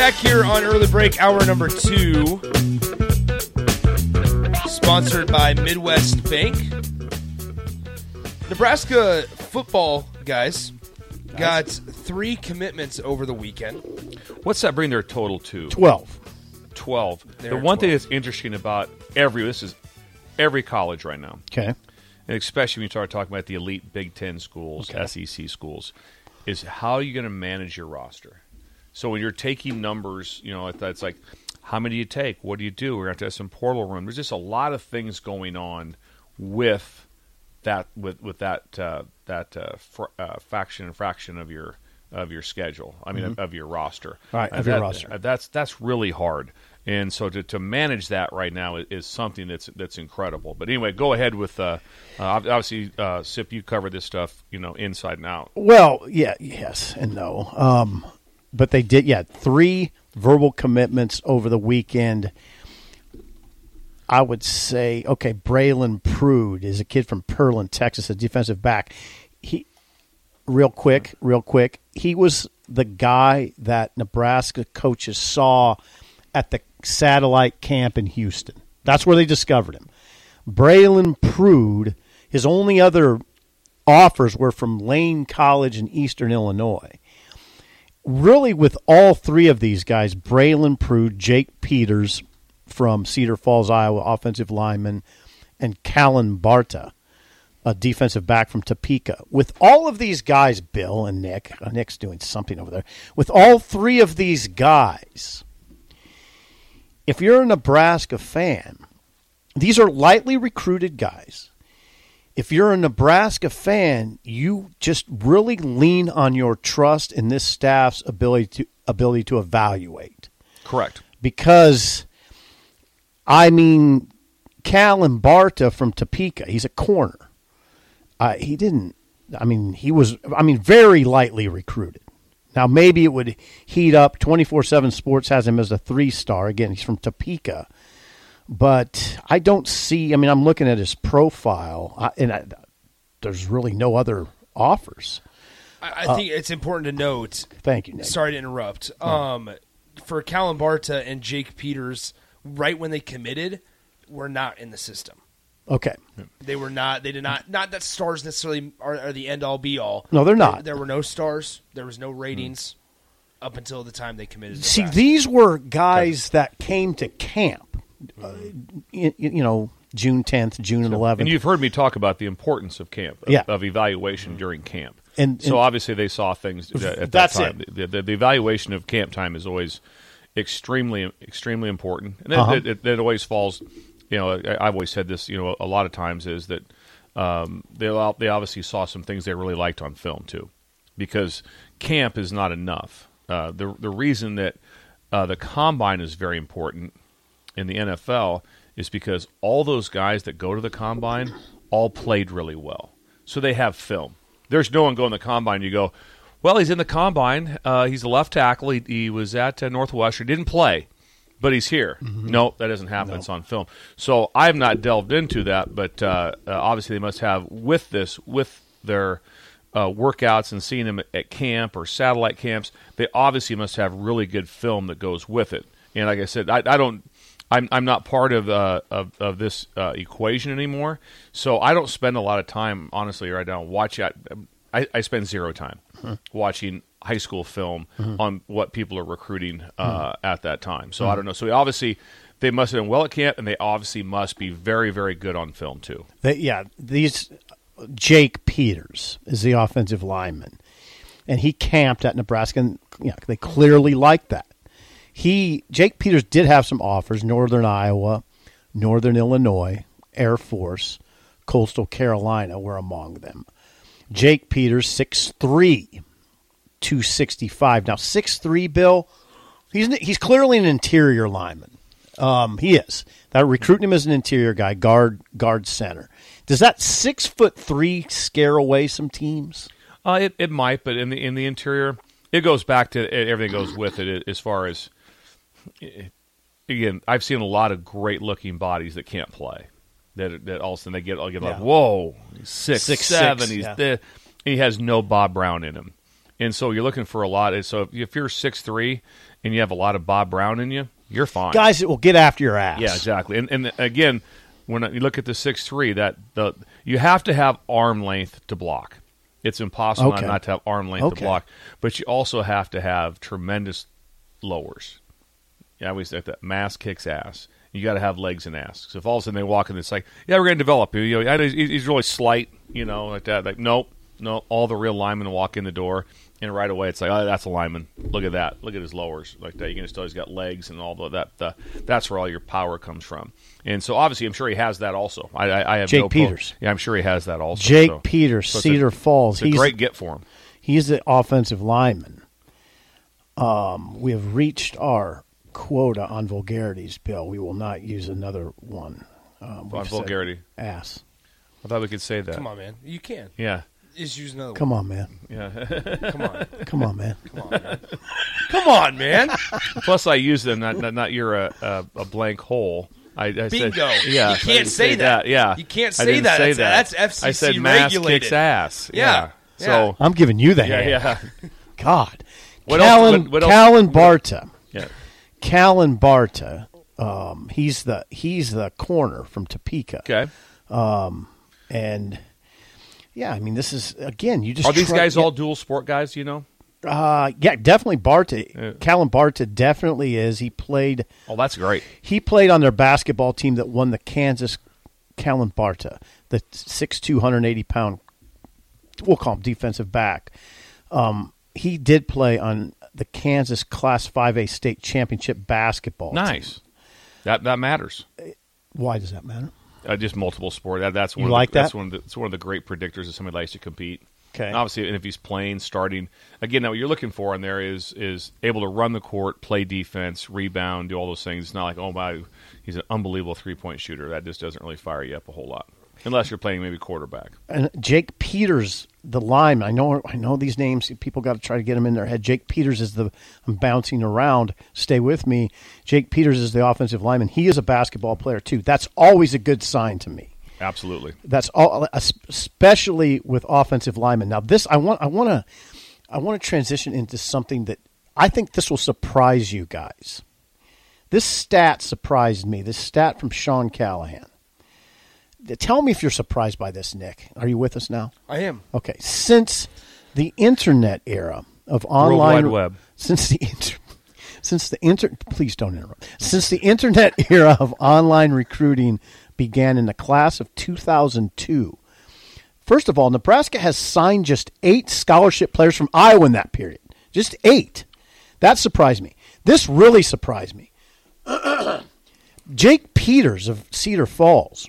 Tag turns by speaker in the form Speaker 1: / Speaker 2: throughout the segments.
Speaker 1: Back here on early break, hour number two, sponsored by Midwest Bank. Nebraska football guys got three commitments over the weekend.
Speaker 2: What's that bring their total to?
Speaker 3: 12.
Speaker 2: 12.
Speaker 1: They're
Speaker 2: the one thing
Speaker 1: 12.
Speaker 2: that's interesting about every this is every college right now,
Speaker 3: Okay.
Speaker 2: and especially when you start talking about the elite Big Ten schools, SEC schools, is how are you going to manage your roster? So when you're taking numbers, you know, it's like, how many do you take? What do you do? We're going to have some portal room. There's just a lot of things going on with that with with that uh, that uh, fr- uh, faction and fraction of your of your schedule. I mean, of, of your roster.
Speaker 3: Mm-hmm. Right, of your roster.
Speaker 2: That's that's really hard. And so to, to manage that right now is, is something that's that's incredible. But anyway, go ahead with uh, uh, obviously uh, Sip. You cover this stuff, you know, inside and out.
Speaker 3: Well, yeah, yes and no. Um, but they did, yeah, three verbal commitments over the weekend. I would say, okay, Braylon Prude is a kid from Pearland, Texas, a defensive back. He, real quick, real quick, he was the guy that Nebraska coaches saw at the satellite camp in Houston. That's where they discovered him. Braylon Prude, his only other offers were from Lane College in Eastern Illinois. Really, with all three of these guys, Braylon Prude, Jake Peters from Cedar Falls, Iowa, offensive lineman, and Callan Barta, a defensive back from Topeka. With all of these guys, Bill and Nick, uh, Nick's doing something over there. With all three of these guys, if you're a Nebraska fan, these are lightly recruited guys. If you're a Nebraska fan, you just really lean on your trust in this staff's ability to ability to evaluate.
Speaker 2: Correct.
Speaker 3: Because I mean Callan Barta from Topeka, he's a corner. Uh, he didn't I mean he was I mean very lightly recruited. Now maybe it would heat up 24/7 Sports has him as a 3-star again, he's from Topeka but I don't see. I mean, I'm looking at his profile, I, and I, there's really no other offers.
Speaker 1: I, I think uh, it's important to note.
Speaker 3: Thank you, Nick.
Speaker 1: Sorry to interrupt. Um, for Callan Barta and Jake Peters, right when they committed, were not in the system.
Speaker 3: Okay,
Speaker 1: They were not. They did not. Not that stars necessarily are, are the end all be all.
Speaker 3: No, they're not.
Speaker 1: There, there were no stars. There was no hmm. ratings up until the time they committed. to
Speaker 3: see, these were guys that came to camp. Uh, you, you know, June 10th, June 11th.
Speaker 2: And you've heard me talk about the importance of camp, of,
Speaker 3: Yeah.
Speaker 2: of evaluation during camp.
Speaker 3: And-
Speaker 2: so obviously they saw things at that time. The, the, the evaluation of camp time is always extremely, extremely important, and it,
Speaker 3: Uh-huh.
Speaker 2: it, it, it always falls. You know, I, I've always said this. You know, a lot of times is that um, they they obviously saw some things they really liked on film too, because camp is not enough. Uh, the the reason that uh, the combine is very important in the NFL is because all those guys that go to the combine all played really well. So they have film. There's no one going to the combine. You go, well, he's in the combine. Uh, he's a left tackle. He, he was at uh, Northwestern. Didn't play. but he's here. No, that doesn't happen. It's on film. So I have not delved into that, but uh, uh, obviously they must have with this with their uh, workouts and seeing them at camp or satellite camps. They obviously must have really good film that goes with it. And like I said, I, I don't. I'm I'm not part of uh, of, of this uh, equation anymore, so I don't spend a lot of time, honestly, right now. Watch I, I, I spend zero time watching high school film on what people are recruiting uh, at that time. So I don't know. So obviously, they must have done well at camp, and they obviously must be very very good on film too.
Speaker 3: They, yeah, these Jake Peters is the offensive lineman, and he camped at Nebraska, and yeah, they clearly liked that. He Jake Peters did have some offers: Northern Iowa, Northern Illinois, Air Force, Coastal Carolina were among them. Jake Peters, 6'3", 265. Now six three, Bill. He's he's clearly an interior lineman. Um, he is. That recruiting him as an interior guy, guard guard center. Does that six foot three scare away some teams?
Speaker 2: Uh, it, it might, but in the in the interior, it goes back to everything goes with it as far as Eh, again. I've seen a lot of great looking bodies that can't play. That that all of a sudden they get all get like whoa he's six,
Speaker 3: Six,
Speaker 2: seven
Speaker 3: six,
Speaker 2: he's
Speaker 3: yeah.
Speaker 2: thi- he has no Bob Brown in him, and so you're looking for a lot. And So if, you're six three and you have a lot of Bob Brown in you, you're fine.
Speaker 3: Guys that will get after your ass.
Speaker 2: Yeah, exactly. And and again, when you look at the six three, that the you have to have arm length to block. It's impossible
Speaker 3: Okay.
Speaker 2: not, not to have arm length
Speaker 3: Okay.
Speaker 2: to block, but you also have to have tremendous lowers. Yeah, we say that mass kicks ass. You got to have legs and ass. So if all of a sudden they walk in, it's like, yeah, we're going to develop. You know, know he's, he's really slight, you know, like that. Like, nope, no. All the real linemen walk in the door, and right away it's like, oh, that's a lineman. Look at that. Look at his lowers, like that. You can just tell he's got legs and all the, that. The, that's where all your power comes from. And so obviously, I'm sure he has that also. I, I, I have
Speaker 3: Jake
Speaker 2: no
Speaker 3: Peters.
Speaker 2: yeah, I'm sure he has that also.
Speaker 3: Jake
Speaker 2: so.
Speaker 3: Peters,
Speaker 2: So it's a-
Speaker 3: Cedar Falls.
Speaker 2: It's a
Speaker 3: he's
Speaker 2: great get for him.
Speaker 3: he's the offensive lineman. Um, we have reached our quota on vulgarities, Bill. We will not use another one. Um,
Speaker 2: On vulgarity.
Speaker 3: ass.
Speaker 2: I thought we could say that.
Speaker 1: Come on, man. You can.
Speaker 2: Yeah.
Speaker 1: Just use another
Speaker 3: Come on, man.
Speaker 2: Yeah.
Speaker 1: Come on.
Speaker 3: Come on, man.
Speaker 1: Come on, man. Come on, man.
Speaker 2: Plus, I use them. Not, not, not you're a, a, a blank hole. I, I
Speaker 1: Bingo.
Speaker 2: Said, yeah,
Speaker 1: You can't
Speaker 2: didn't
Speaker 1: say that.
Speaker 2: Yeah,
Speaker 1: You can't
Speaker 2: I
Speaker 1: say
Speaker 2: didn't
Speaker 1: that.
Speaker 2: Say
Speaker 1: That's-
Speaker 2: that.
Speaker 1: that's
Speaker 2: I said
Speaker 1: FCC
Speaker 2: mass
Speaker 1: regulated.
Speaker 2: kicks ass.
Speaker 1: Yeah.
Speaker 2: So
Speaker 3: I'm giving you the
Speaker 2: yeah,
Speaker 3: hand.
Speaker 2: yeah,
Speaker 3: God.
Speaker 2: What else-
Speaker 3: Callan,
Speaker 2: what- what else-
Speaker 3: Callan Barta. Callan Barta. Um, he's the he's the corner from Topeka.
Speaker 2: Okay.
Speaker 3: And yeah, I mean, this is again. You just
Speaker 2: Are these
Speaker 3: try-
Speaker 2: guys
Speaker 3: yeah,
Speaker 2: all dual sport guys? You know?
Speaker 3: Uh, yeah, definitely Barta.
Speaker 2: Yeah.
Speaker 3: Callan Barta definitely is. He played.
Speaker 2: Oh, that's great.
Speaker 3: He played on their basketball team that won the Kansas. Callan Barta, the six two hundred eighty pound. We'll call him defensive back. Um, he did play on the Kansas Class Five A state championship basketball. team.
Speaker 2: Nice. That that matters.
Speaker 3: Why does that matter?
Speaker 2: Uh, just multiple sport. That, that's one.
Speaker 3: You
Speaker 2: of
Speaker 3: like
Speaker 2: the, That's one of the. It's one of the great predictors of somebody likes to compete.
Speaker 3: Okay.
Speaker 2: And obviously, and if he's playing, starting again, now what you're looking for in there is is able to run the court, play defense, rebound, do all those things. It's not like oh my, he's an unbelievable three point shooter. That just doesn't really fire you up a whole lot, unless you're playing maybe quarterback.
Speaker 3: and Jake Peters, the lineman. I know, I know these names. People got to try to get them in their head. Jake Peters is the. I'm bouncing around. Stay with me. Jake Peters is the offensive lineman. He is a basketball player too. That's always a good sign to me.
Speaker 2: Absolutely.
Speaker 3: That's all, especially with offensive linemen. Now, this I want. I want to. I want to transition into something that I think this will surprise you guys. This stat surprised me. This stat from Sean Callahan. Tell me if you're surprised by this, Nick. Are you with us now?
Speaker 1: I am.
Speaker 3: Okay, since the internet era of online
Speaker 2: Wide Web.
Speaker 3: since the inter, since the inter please don't interrupt. Since the internet era of online recruiting began in the class of 2002. First of all, Nebraska has signed just 8 scholarship players from Iowa in that period. Just 8. That surprised me. This really surprised me. Jake Peters of Cedar Falls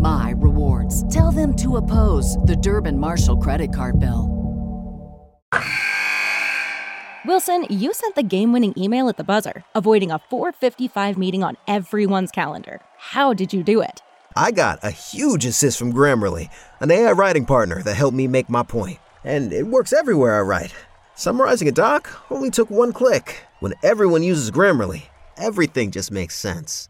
Speaker 4: my rewards. Tell them to oppose the Durbin Marshall credit card bill.
Speaker 5: Wilson, you sent the game winning email at the buzzer, avoiding a 455 meeting on everyone's calendar. How did you do it?
Speaker 6: I got a huge assist from Grammarly, an AI writing partner that helped me make my point. And it works everywhere I write. Summarizing a doc only took one click. When everyone uses Grammarly, everything just makes sense.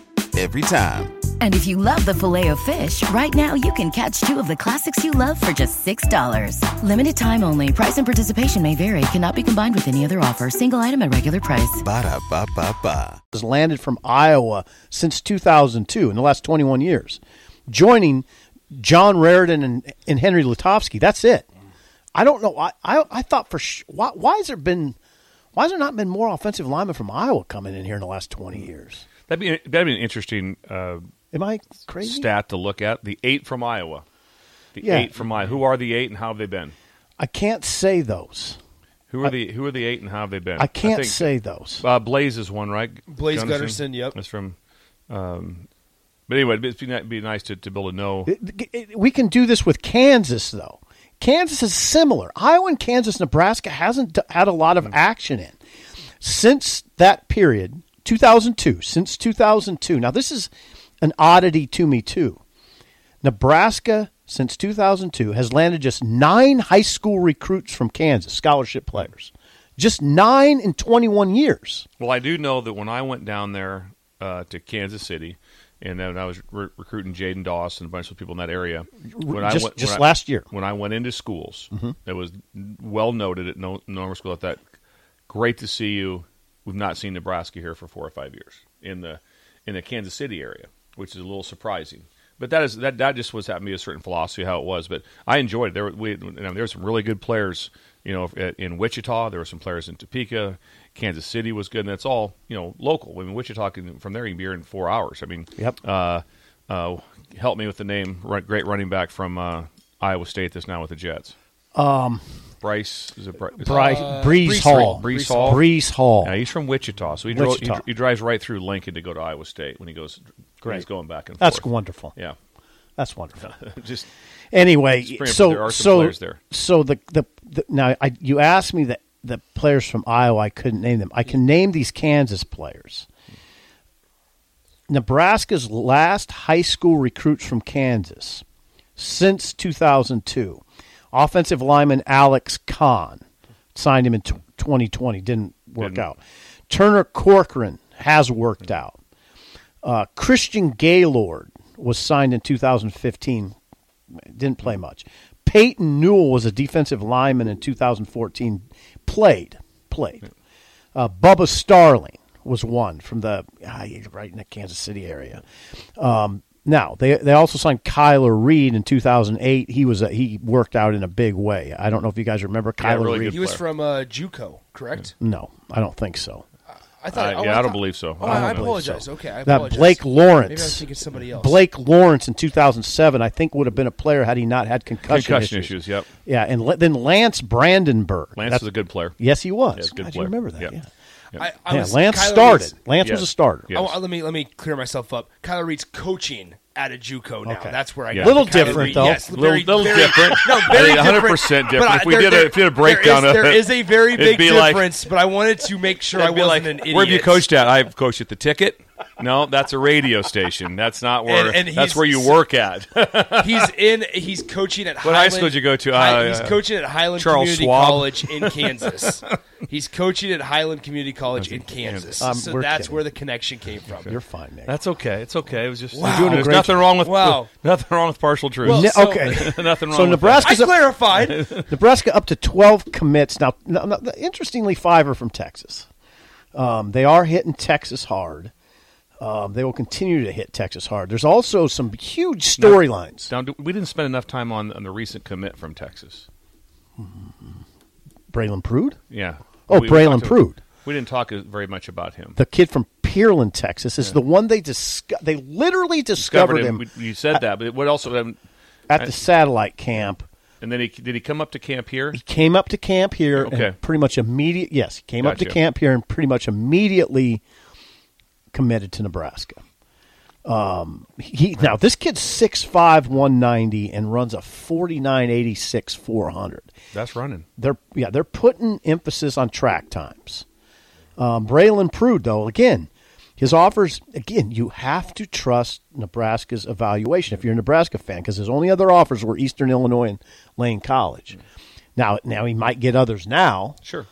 Speaker 7: Every time.
Speaker 8: And if you love the filet of fish, right now you can catch two of the classics you love for just $6. Limited time only. Price and participation may vary. Cannot be combined with any other offer. Single item at regular price.
Speaker 7: Ba-da-ba-ba-ba.
Speaker 3: has landed from Iowa since 2002 in the last 21 years, joining John Raridon and, and Henry Lutovsky. That's it. I don't know. I I, I thought for sh- why, why has there been why has there not been more offensive linemen from Iowa coming in here in the last 20 years?
Speaker 2: That'd be that'd be an interesting uh,
Speaker 3: Am I crazy?
Speaker 2: stat to look at. The eight from Iowa. The
Speaker 3: Yeah.
Speaker 2: eight from Iowa. Who are the eight and how have they been?
Speaker 3: I can't say those.
Speaker 2: Who are the Who are the eight and how have they been?
Speaker 3: I can't
Speaker 2: think,
Speaker 3: say those.
Speaker 2: Uh, Blaise is one, right?
Speaker 1: Blaise Gunnerson, yep.
Speaker 2: That's from. Um, but anyway, it'd be, it'd be nice to, to be able to know.
Speaker 3: It- it- we can do this with Kansas, though. Kansas is similar. Iowa and Kansas, Nebraska hasn't had a lot of action in since that period, 2002. Since 2002. Now, this is an oddity to me too. Nebraska, since 2002, has landed just nine high school recruits from Kansas, scholarship players. Just nine in 21 years.
Speaker 2: Well, I do know that when I went down there uh, to Kansas City, and then I was re- recruiting Jaden Doss and a bunch of people in that area. When
Speaker 3: Just-
Speaker 2: I went,
Speaker 3: just
Speaker 2: I-
Speaker 3: last year.
Speaker 2: when I went into schools,
Speaker 3: Mhm.
Speaker 2: it was well noted at no, normal school at that. Great to see you. We've not seen Nebraska here for four or five years in the in the Kansas City area, which is a little surprising. But that is that that just was to be a certain philosophy how it was. But I enjoyed it. There were we, you know, there were some really good players. You know, in Wichita, there were some players in Topeka. Kansas City was good, and that's all you know local. I mean, Wichita can, from there you can be here in four hours. I mean,
Speaker 3: Yep.
Speaker 2: Uh, uh, help me with the name. Great running back from uh, Iowa State that's now with the Jets.
Speaker 3: Um,
Speaker 2: Bryce is it Bryce?
Speaker 3: Bryce,
Speaker 1: Uh,
Speaker 3: Breece,
Speaker 1: Breece
Speaker 3: Hall.
Speaker 2: Breece Hall.
Speaker 3: Breece Hall.
Speaker 2: Yeah, he's from Wichita, so he, dro-
Speaker 3: Wichita.
Speaker 2: dr- he drives right through Lincoln to go to Iowa State when he goes. When he's going back and forth.
Speaker 3: That's
Speaker 2: forth.
Speaker 3: wonderful.
Speaker 2: Yeah,
Speaker 3: That's wonderful.
Speaker 2: just
Speaker 3: Anyway,
Speaker 2: Just
Speaker 3: so
Speaker 2: there are some
Speaker 3: so
Speaker 2: players there.
Speaker 3: so the, the the now I you asked me that the players from Iowa I couldn't name them. I can name these Kansas players. Nebraska's last high school recruits from Kansas since 2002. Offensive lineman Alex Kahn signed him in tw 2020. Didn't work
Speaker 2: Didn't.
Speaker 3: out. Turner Corcoran has worked out. Uh, Christian Gaylord was signed in 2015. Didn't play much. Peyton Newell was a defensive lineman in 2014. Played, played. Uh, Bubba Starling was one from the ah, right in the Kansas City area. Um, now they they also signed Kyler Reed in 2008. He was a, he worked out in a big way. I don't know if you guys remember
Speaker 2: Yeah,
Speaker 3: Kyler
Speaker 2: really
Speaker 3: Reed.
Speaker 1: He was
Speaker 2: player.
Speaker 1: from uh, JUCO, correct?
Speaker 3: No, I don't think so.
Speaker 1: I thought.
Speaker 2: Uh,
Speaker 1: oh,
Speaker 2: yeah, I don't
Speaker 1: thought-
Speaker 2: believe so.
Speaker 1: Oh,
Speaker 2: I
Speaker 1: I,
Speaker 2: don't
Speaker 1: I apologize.
Speaker 3: so.
Speaker 1: Okay, I
Speaker 3: That. Blake Lawrence.
Speaker 1: Maybe I was thinking somebody else.
Speaker 3: Blake Lawrence in 2007, I think, would have been a player had he not had concussion,
Speaker 2: concussion issues. Yep,
Speaker 3: Yeah, and le- then Lance Brandenburg.
Speaker 2: Lance
Speaker 3: That's-
Speaker 2: was a good player.
Speaker 3: Yes, he was.
Speaker 2: Yeah, good
Speaker 3: God,
Speaker 2: player.
Speaker 3: you remember that?
Speaker 2: Yep.
Speaker 3: Yeah.
Speaker 1: I, I
Speaker 3: Yeah,
Speaker 1: was,
Speaker 3: Lance
Speaker 1: Kyler
Speaker 3: started.
Speaker 1: Reed's-
Speaker 3: Lance was a starter.
Speaker 2: Yes.
Speaker 1: I- let me let me clear myself up. Kyler Reed's coaching at a JUCO now.
Speaker 3: Okay.
Speaker 1: That's where I
Speaker 2: Yeah.
Speaker 1: got
Speaker 3: Little
Speaker 1: the Kyler
Speaker 3: different,
Speaker 1: Reed.
Speaker 3: though.
Speaker 1: Yes,
Speaker 2: Little-
Speaker 1: very,
Speaker 2: little
Speaker 1: very-
Speaker 2: different.
Speaker 1: No, very
Speaker 2: mean, 100%
Speaker 1: different.
Speaker 2: different.
Speaker 1: But I-
Speaker 2: If we
Speaker 1: there-
Speaker 2: did a- if we did a breakdown
Speaker 1: is-
Speaker 2: of
Speaker 1: there
Speaker 2: it,
Speaker 1: is a very big
Speaker 2: be like-
Speaker 1: difference. but I wanted to make sure I wasn't
Speaker 2: like,
Speaker 1: an idiot.
Speaker 2: Where have you coached at? I've coached at the Ticket. No, that's a radio station. That's not where.
Speaker 1: And- and
Speaker 2: that's where you work at.
Speaker 1: he's in. He's coaching at.
Speaker 2: What high
Speaker 1: Highland,
Speaker 2: school did you go to?
Speaker 1: Hi-
Speaker 2: Uh,
Speaker 1: he's coaching at Highland
Speaker 2: Charles
Speaker 1: Community
Speaker 2: Schwab?
Speaker 1: College in Kansas. he's coaching at Highland Community College in Kansas.
Speaker 3: Um,
Speaker 1: so that's
Speaker 3: kidding.
Speaker 1: where the connection came from.
Speaker 3: You're fine, Nick.
Speaker 2: That's okay. It's okay. It was just
Speaker 1: Wow.
Speaker 2: there's
Speaker 3: Great
Speaker 2: nothing wrong with
Speaker 1: Wow.
Speaker 2: nothing wrong with partial truth.
Speaker 1: Well,
Speaker 3: Ne-
Speaker 1: so-
Speaker 3: okay.
Speaker 2: nothing wrong.
Speaker 3: So
Speaker 2: with
Speaker 3: Nebraska's
Speaker 1: I
Speaker 3: up,
Speaker 1: clarified.
Speaker 3: Nebraska up to 12 commits. Now, now, now, interestingly, five are from Texas. Um, they are hitting Texas hard. Um, they will continue to hit Texas hard. There's also some huge storylines.
Speaker 2: Now, we didn't spend enough time on, on the recent commit from Texas.
Speaker 3: Braylon Prude,
Speaker 2: Yeah.
Speaker 3: Oh,
Speaker 2: We- we
Speaker 3: Braylon
Speaker 2: talked-
Speaker 3: Prude.
Speaker 2: We didn't talk very much about him.
Speaker 3: the kid from Pearland, Texas, is the one they disco- They literally discovered, him,
Speaker 2: We- You said that, but what also? um,
Speaker 3: at the satellite camp.
Speaker 2: And then he did he come up to camp here?
Speaker 3: He came up to camp here
Speaker 2: Okay.
Speaker 3: and pretty much immediate. Yes, he came up to camp here and pretty much immediately committed to Nebraska. Um, he now this kid's 6'5", 190 and runs a 49.86 400.
Speaker 2: That's running.
Speaker 3: They're yeah they're putting emphasis on track times. Um, Braylon Prude though again, his offers again you have to trust Nebraska's evaluation if you're a Nebraska fan because his only other offers were Eastern Illinois and Lane College. Now now he might get others now
Speaker 2: Sure.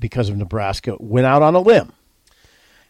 Speaker 3: because of Nebraska went out on a limb.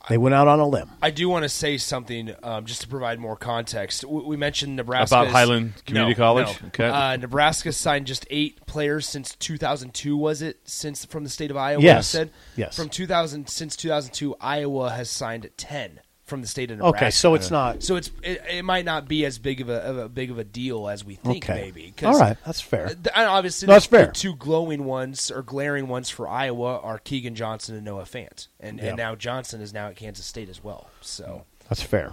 Speaker 3: They went out on a limb.
Speaker 1: I do want to say something um, just to provide more context. We, we mentioned Nebraska
Speaker 2: About Highland Community College? Okay.
Speaker 1: Uh, Nebraska signed just eight players since 2002. Was it since from the state of Iowa?
Speaker 3: Yes.
Speaker 1: you Said
Speaker 3: Yes.
Speaker 1: From 2000 since 2002, Iowa has signed ten from the state of Nebraska.
Speaker 3: Okay, so it's not
Speaker 1: So it's it, it might not be as big of a, of a big of a deal as we think.
Speaker 3: Okay.
Speaker 1: Maybe. 'cause,
Speaker 3: All right, that's fair.
Speaker 1: th- and obviously,
Speaker 3: No, that's
Speaker 1: the,
Speaker 3: fair.
Speaker 1: the two glowing ones or glaring ones for Iowa are Keagan Johnson and Noah Fant, and
Speaker 3: Yeah.
Speaker 1: and now Johnson is now at Kansas State as well. So
Speaker 3: That's fair.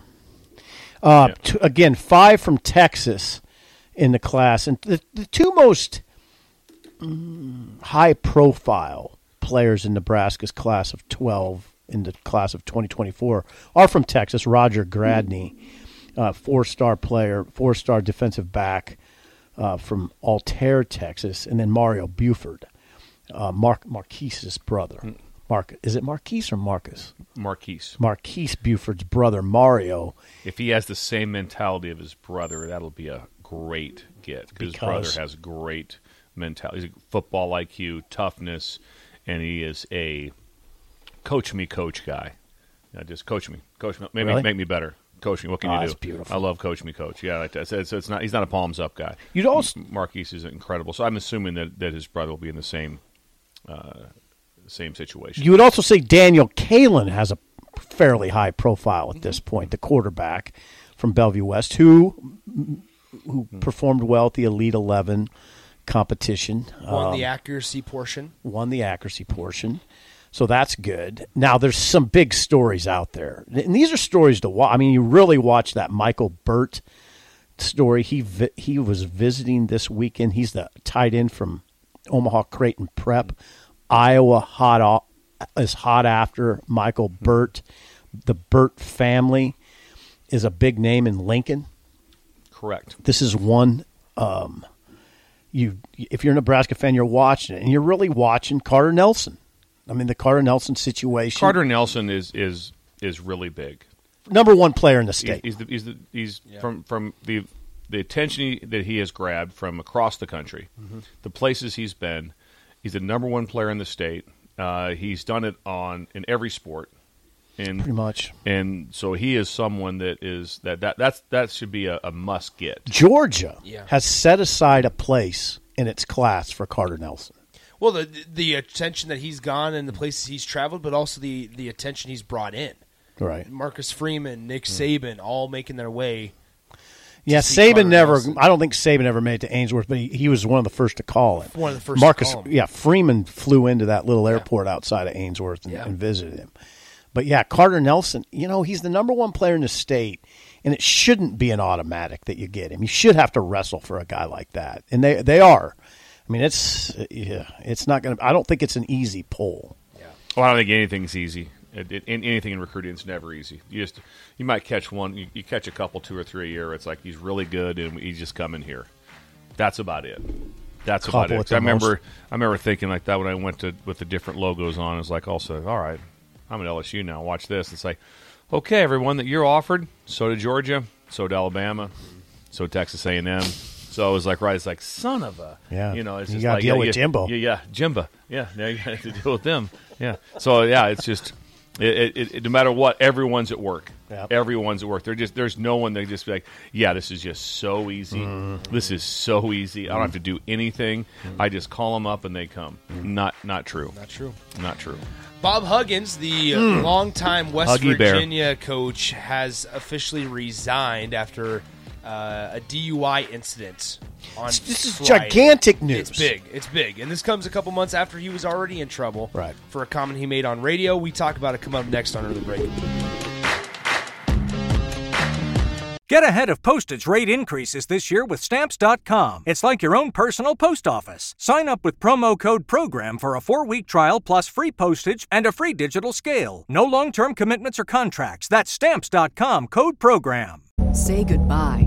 Speaker 3: Uh,
Speaker 2: Yeah.
Speaker 3: t- again, five from Texas in the class, and the, the two most mm, high-profile players in Nebraska's class of twelve in the class of 2024 are from Texas. Roger Gradney, uh, four-star player, four-star defensive back uh, from Altair, Texas, and then Mario Buford, uh, Mark Marquise's brother. Mark, is it Marquise or Marcus?
Speaker 2: Marquise.
Speaker 3: Marquise Buford's brother Mario.
Speaker 2: If he has the same mentality of his brother, that'll be a great get because his brother has great mentality. He's a football IQ, toughness, and he is a coach me, coach guy. You know, just coach me, coach me, maybe
Speaker 3: Really?
Speaker 2: make me better. Coach me. What can
Speaker 3: Oh,
Speaker 2: you
Speaker 3: that's
Speaker 2: do?
Speaker 3: beautiful.
Speaker 2: I love coach me, coach. Yeah, like that. So it's, it's not. He's not a palms up guy.
Speaker 3: You'd also-
Speaker 2: Marquise is incredible. So I'm assuming that, that his brother will be in the same uh, same situation.
Speaker 3: You would also say Daniel Kaelin has a fairly high profile at this point, the quarterback from Bellevue West, who who performed well at the Elite Eleven competition,
Speaker 1: won
Speaker 3: um,
Speaker 1: the accuracy portion.
Speaker 3: won the accuracy portion. So that's good. Now there's some big stories out there, and these are stories to watch. I mean, you really watch that Michael Burt story. He vi- he was visiting this weekend. He's the tight end from Omaha Creighton Prep. Iowa hot o- is hot after Michael Burt. The Burt family is a big name in Lincoln.
Speaker 2: Correct.
Speaker 3: This is one. Um, you, if you're a Nebraska fan, you're watching it, and you're really watching Carter Nelson. I mean, the Carter Nelson situation.
Speaker 2: Carter Nelson is is is really big.
Speaker 3: number one player in the state.
Speaker 2: he's, the, he's, the, he's from from the the attention he, that he has grabbed from across the country,
Speaker 3: Mm-hmm.
Speaker 2: the places he's been. He's the number one player in the state. Uh, he's done it on in every sport, and
Speaker 3: Pretty much.
Speaker 2: And so he is someone that is that that that's that should be a, a must get.
Speaker 3: Georgia
Speaker 1: Yeah.
Speaker 3: has set aside a place in its class for Carter Nelson.
Speaker 1: Well, the the attention that he's gone and the places he's traveled, but also the the attention he's brought in.
Speaker 3: Right.
Speaker 1: Marcus Freeman, Nick
Speaker 3: Hmm.
Speaker 1: Saban, all making their way.
Speaker 3: Yeah, Saban
Speaker 1: Carter
Speaker 3: never.
Speaker 1: Nelson.
Speaker 3: I don't think Saban ever made it to Ainsworth, but he, he was one of the first to call it.
Speaker 1: One of the first to
Speaker 3: Marcus,
Speaker 1: call him.
Speaker 3: yeah, Freeman flew into that little airport outside of Ainsworth and,
Speaker 1: Yeah.
Speaker 3: and visited him. But yeah, Carter Nelson, you know, he's the number one player in the state, and it shouldn't be an automatic that you get him. You should have to wrestle for a guy like that, and they they are. I mean, it's yeah, it's not going to. I don't think it's an easy pull.
Speaker 2: Well, I don't think anything's easy. It, it, anything in recruiting is never easy. You just you might catch one, you, you catch a couple, two or three a year. It's like he's really good, and he's just coming here. That's about it. That's
Speaker 3: Couple
Speaker 2: about it.
Speaker 3: at
Speaker 2: 'Cause
Speaker 3: the
Speaker 2: I remember
Speaker 3: most.
Speaker 2: I remember thinking like that when I went to with the different logos on. It's like also all right. I'm at LSU now. Watch this. It's like okay, everyone, that you're offered. So did Georgia. So did Alabama. So Texas A&M. So it was like, right, it's like, son of a,
Speaker 3: Yeah.
Speaker 2: you know, it's
Speaker 3: You
Speaker 2: just
Speaker 3: gotta
Speaker 2: like,
Speaker 3: deal
Speaker 2: yeah,
Speaker 3: with
Speaker 2: yeah,
Speaker 3: Jimbo.
Speaker 2: Yeah, yeah, Jimbo. Yeah, now you have to deal with them. Yeah. So yeah, it's just, it, it, it, no matter what, everyone's at work.
Speaker 3: Yep.
Speaker 2: Everyone's at work. They're just there's no one they just be like, yeah, this is just so easy.
Speaker 3: Mm-hmm.
Speaker 2: This is so easy. I don't have to do anything. I just call them up and they come.
Speaker 3: Mm-hmm.
Speaker 2: Not not true.
Speaker 1: Not true.
Speaker 2: Not true.
Speaker 1: Bob Huggins, the longtime West
Speaker 2: Huggy Bear.
Speaker 1: Virginia coach, has officially resigned after uh, a DUI incident. On
Speaker 3: This is
Speaker 1: Friday.
Speaker 3: gigantic news.
Speaker 1: It's big. It's big, and this comes a couple months after he was already in trouble.
Speaker 3: Right.
Speaker 1: For a comment he made on radio. We talk about it. Come up next under the break.
Speaker 9: Get ahead of postage rate increases this year with Stamps.com. It's like your own personal post office. Sign up with promo code PROGRAM for a four week trial plus free postage and a free digital scale. No long term commitments or contracts. That's Stamps.com code PROGRAM.
Speaker 4: Say goodbye